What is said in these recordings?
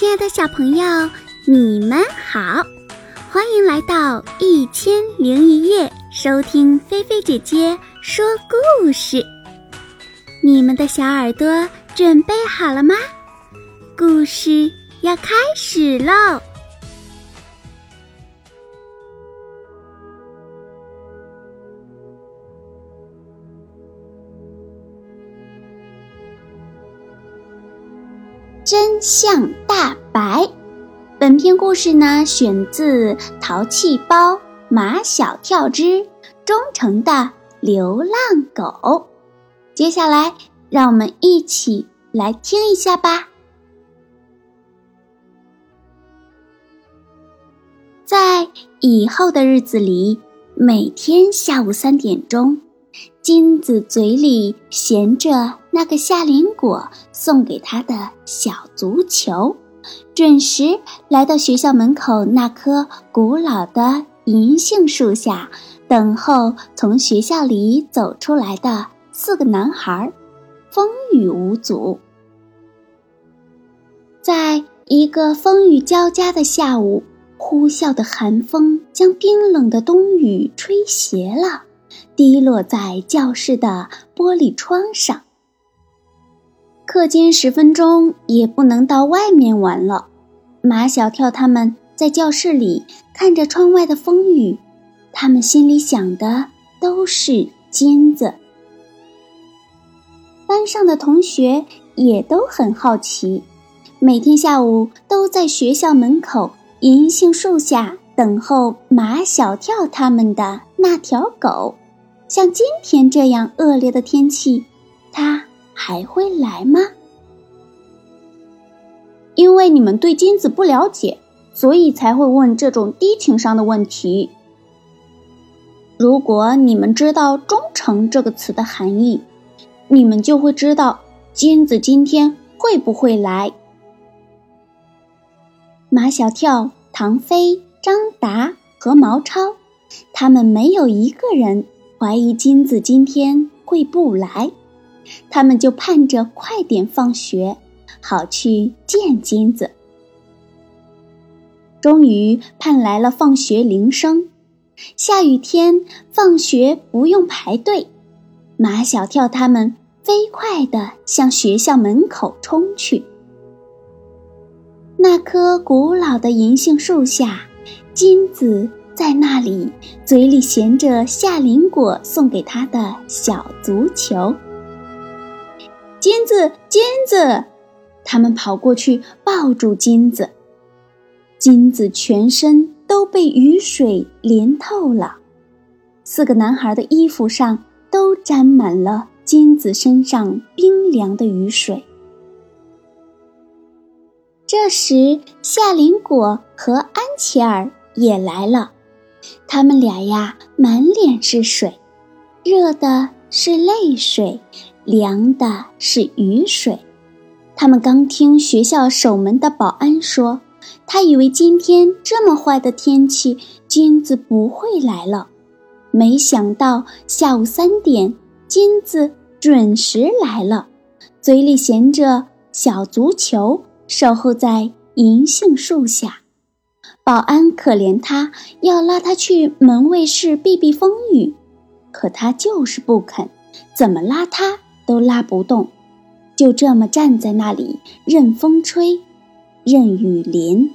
亲爱的小朋友，你们好，欢迎来到一千零一夜，收听菲菲姐姐说故事。你们的小耳朵准备好了吗？故事要开始喽！真相大白。本篇故事呢，选自《淘气包马小跳之忠诚的流浪狗》。接下来，让我们一起来听一下吧。在以后的日子里，每天下午三点钟。金子嘴里衔着那个夏林果送给他的小足球，准时来到学校门口那棵古老的银杏树下，等候从学校里走出来的四个男孩，风雨无阻。在一个风雨交加的下午，呼啸的寒风将冰冷的冬雨吹斜了。滴落在教室的玻璃窗上。课间十分钟也不能到外面玩了。马小跳他们在教室里看着窗外的风雨，他们心里想的都是金子。班上的同学也都很好奇，每天下午都在学校门口银杏树下等候马小跳他们的那条狗。像今天这样恶劣的天气，他还会来吗？因为你们对金子不了解，所以才会问这种低情商的问题。如果你们知道“忠诚”这个词的含义，你们就会知道金子今天会不会来。马小跳、唐飞、张达和毛超，他们没有一个人。怀疑金子今天会不来，他们就盼着快点放学，好去见金子。终于盼来了放学铃声，下雨天放学不用排队，马小跳他们飞快地向学校门口冲去。那棵古老的银杏树下，金子。在那里，嘴里衔着夏林果送给他的小足球。金子，金子，他们跑过去抱住金子。金子全身都被雨水淋透了，四个男孩的衣服上都沾满了金子身上冰凉的雨水。这时，夏林果和安琪儿也来了。他们俩呀，满脸是水，热的是泪水，凉的是雨水。他们刚听学校守门的保安说，他以为今天这么坏的天气，金子不会来了。没想到下午三点，金子准时来了，嘴里衔着小足球，守候在银杏树下。保安可怜他，要拉他去门卫室避避风雨，可他就是不肯，怎么拉他都拉不动，就这么站在那里，任风吹，任雨淋。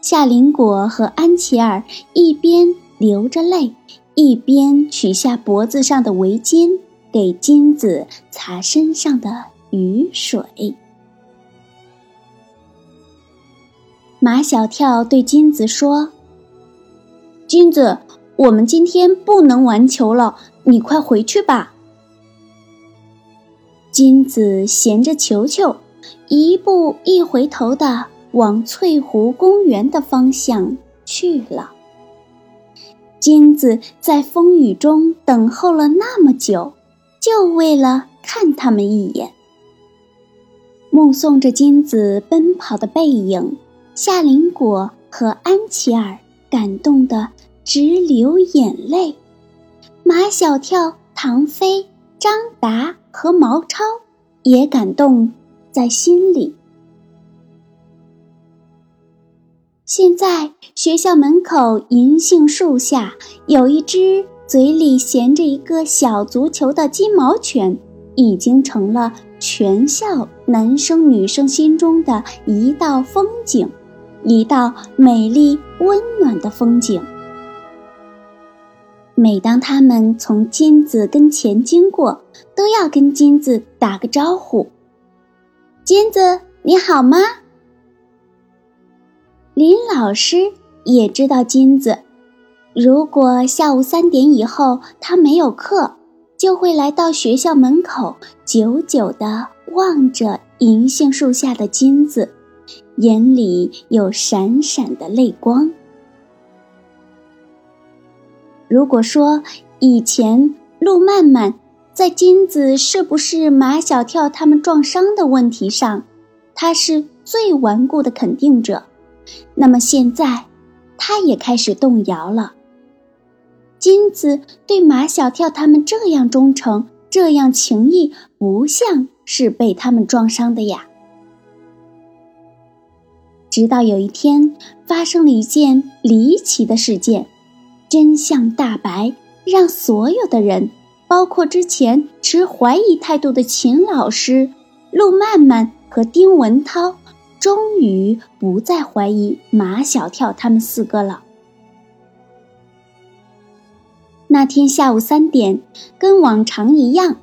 夏林果和安琪儿一边流着泪，一边取下脖子上的围巾，给金子擦身上的雨水。马小跳对金子说：“金子，我们今天不能玩球了，你快回去吧。”金子衔着球球，一步一回头的往翠湖公园的方向去了。金子在风雨中等候了那么久，就为了看他们一眼。目送着金子奔跑的背影。夏林果和安琪儿感动得直流眼泪，马小跳、唐飞、张达和毛超也感动在心里。现在学校门口银杏树下有一只嘴里衔着一个小足球的金毛犬，已经成了全校男生女生心中的一道风景，一道美丽温暖的风景。每当他们从金子跟前经过，都要跟金子打个招呼：“金子，你好吗？”林老师也知道金子，如果下午三点以后他没有课，就会来到学校门口，久久地望着银杏树下的金子，眼里有闪闪的泪光。如果说以前陆曼曼在金子是不是马小跳他们撞伤的问题上，他是最顽固的肯定者。那么现在，他也开始动摇了。金子对马小跳他们这样忠诚，这样情谊，不像是被他们撞伤的呀。直到有一天，发生了一件离奇的事件，真相大白，让所有的人，包括之前持怀疑态度的秦老师、陆曼曼和丁文涛。终于不再怀疑马小跳他们四个了。那天下午三点，跟往常一样，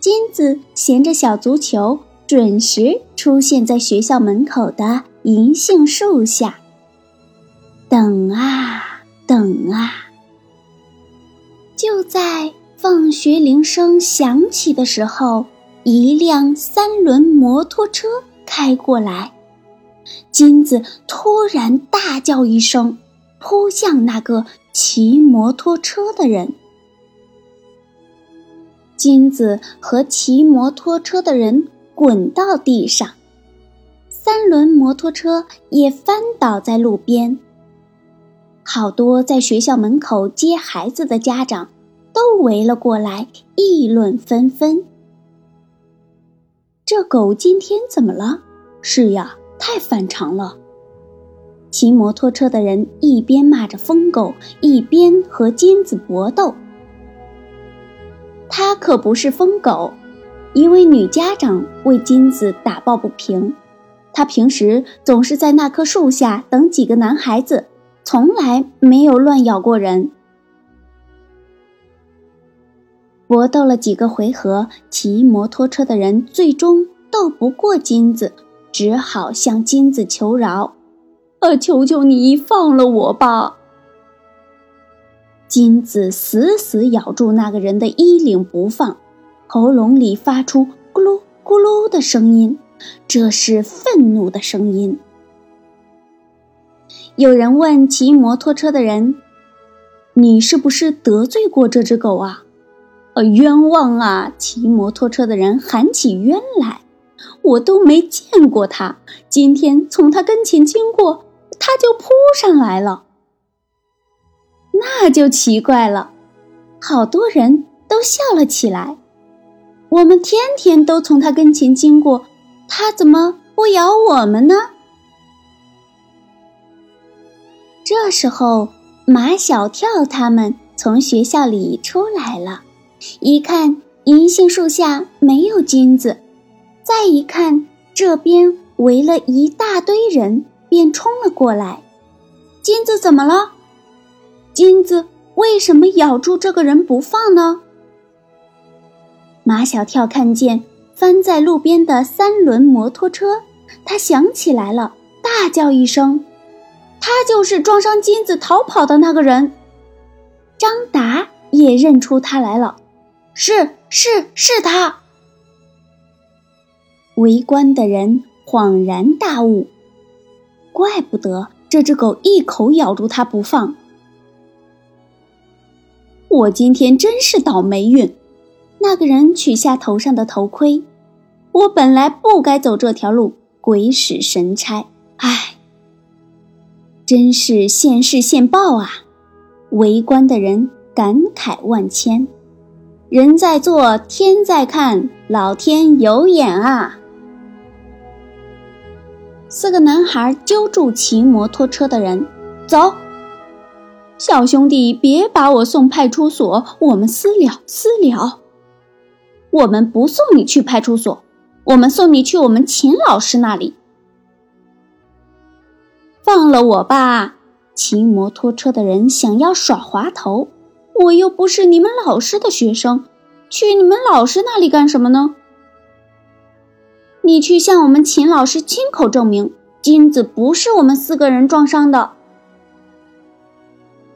金子衔着小足球，准时出现在学校门口的银杏树下。等啊等啊，就在放学铃声响起的时候，一辆三轮摩托车开过来。金子突然大叫一声，扑向那个骑摩托车的人。金子和骑摩托车的人滚到地上，三轮摩托车也翻倒在路边。好多在学校门口接孩子的家长都围了过来，议论纷纷。这狗今天怎么了？是呀。太反常了！骑摩托车的人一边骂着疯狗，一边和金子搏斗。他可不是疯狗，一位女家长为金子打抱不平。他平时总是在那棵树下等几个男孩子，从来没有乱咬过人。搏斗了几个回合，骑摩托车的人最终斗不过金子。只好向金子求饶：“呃，求求你放了我吧！”金子死死咬住那个人的衣领不放，喉咙里发出咕噜咕噜的声音，这是愤怒的声音。有人问骑摩托车的人：“你是不是得罪过这只狗啊？”“呃，冤枉啊！”骑摩托车的人喊起冤来。我都没见过他，今天从他跟前经过，他就扑上来了。那就奇怪了，好多人都笑了起来。我们天天都从他跟前经过，他怎么不咬我们呢？这时候，马小跳他们从学校里出来了，一看银杏树下没有金子。再一看，这边围了一大堆人，便冲了过来。金子怎么了？金子为什么咬住这个人不放呢？马小跳看见翻在路边的三轮摩托车，他想起来了，大叫一声：“他就是撞伤金子逃跑的那个人！”张达也认出他来了，是是是他。围观的人恍然大悟，怪不得这只狗一口咬住他不放。我今天真是倒霉运。那个人取下头上的头盔，我本来不该走这条路，鬼使神差，唉，真是现世现报啊！围观的人感慨万千。人在做，天在看，老天有眼啊！四个男孩揪住骑摩托车的人，走。小兄弟，别把我送派出所，我们私了，私了。我们不送你去派出所，我们送你去我们秦老师那里。放了我吧！骑摩托车的人想要耍滑头，我又不是你们老师的学生，去你们老师那里干什么呢？你去向我们秦老师亲口证明，金子不是我们四个人撞伤的。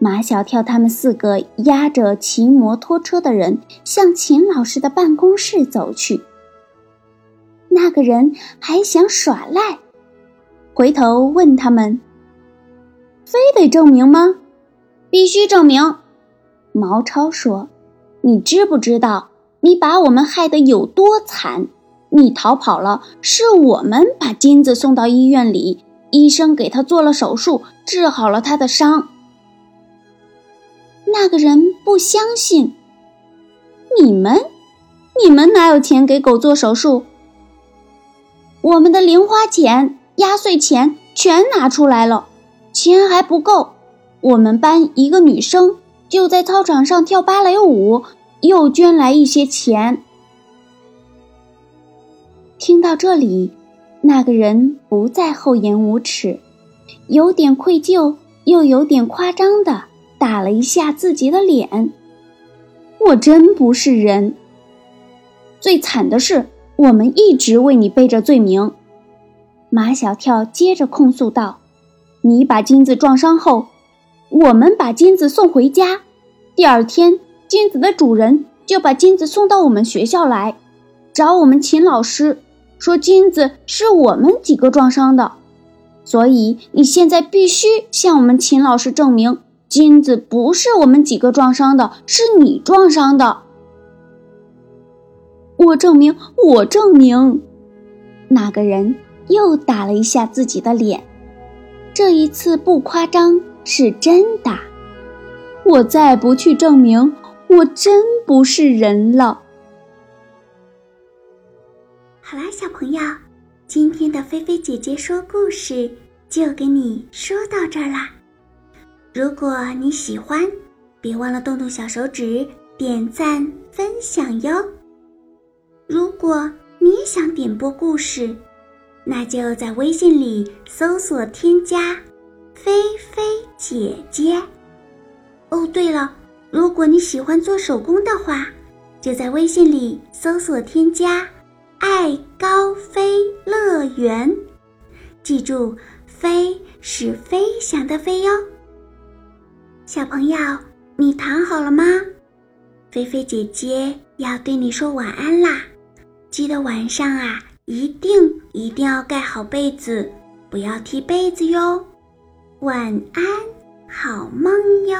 马小跳他们四个押着骑摩托车的人向秦老师的办公室走去。那个人还想耍赖，回头问他们：“非得证明吗？”“必须证明。”毛超说：“你知不知道你把我们害得有多惨？你逃跑了，是我们把金子送到医院里，医生给他做了手术，治好了他的伤。”那个人不相信。你们，你们哪有钱给狗做手术？我们的零花钱、压岁钱全拿出来了，钱还不够。我们班一个女生就在操场上跳芭蕾舞，又捐来一些钱。听到这里，那个人不再厚颜无耻，有点愧疚，又有点夸张的。打了一下自己的脸，我真不是人。最惨的是，我们一直为你背着罪名。马小跳接着控诉道：“你把金子撞伤后，我们把金子送回家。第二天，金子的主人就把金子送到我们学校来，找我们秦老师，说金子是我们几个撞伤的。所以你现在必须向我们秦老师证明。”金子不是我们几个撞伤的，是你撞伤的。我证明，我证明。那个人又打了一下自己的脸，这一次不夸张，是真的。我再不去证明，我真不是人了。好啦，小朋友，今天的菲菲姐姐说故事就给你说到这儿啦。如果你喜欢，别忘了动动小手指点赞分享哟。如果你也想点播故事，那就在微信里搜索添加“菲菲姐姐”。哦，对了，如果你喜欢做手工的话，就在微信里搜索添加“爱高飞乐园”。记住，“飞”是飞翔的“飞”哟。小朋友，你躺好了吗？菲菲姐姐要对你说晚安啦！记得晚上啊，一定一定要盖好被子，不要踢被子哟。晚安，好梦哟。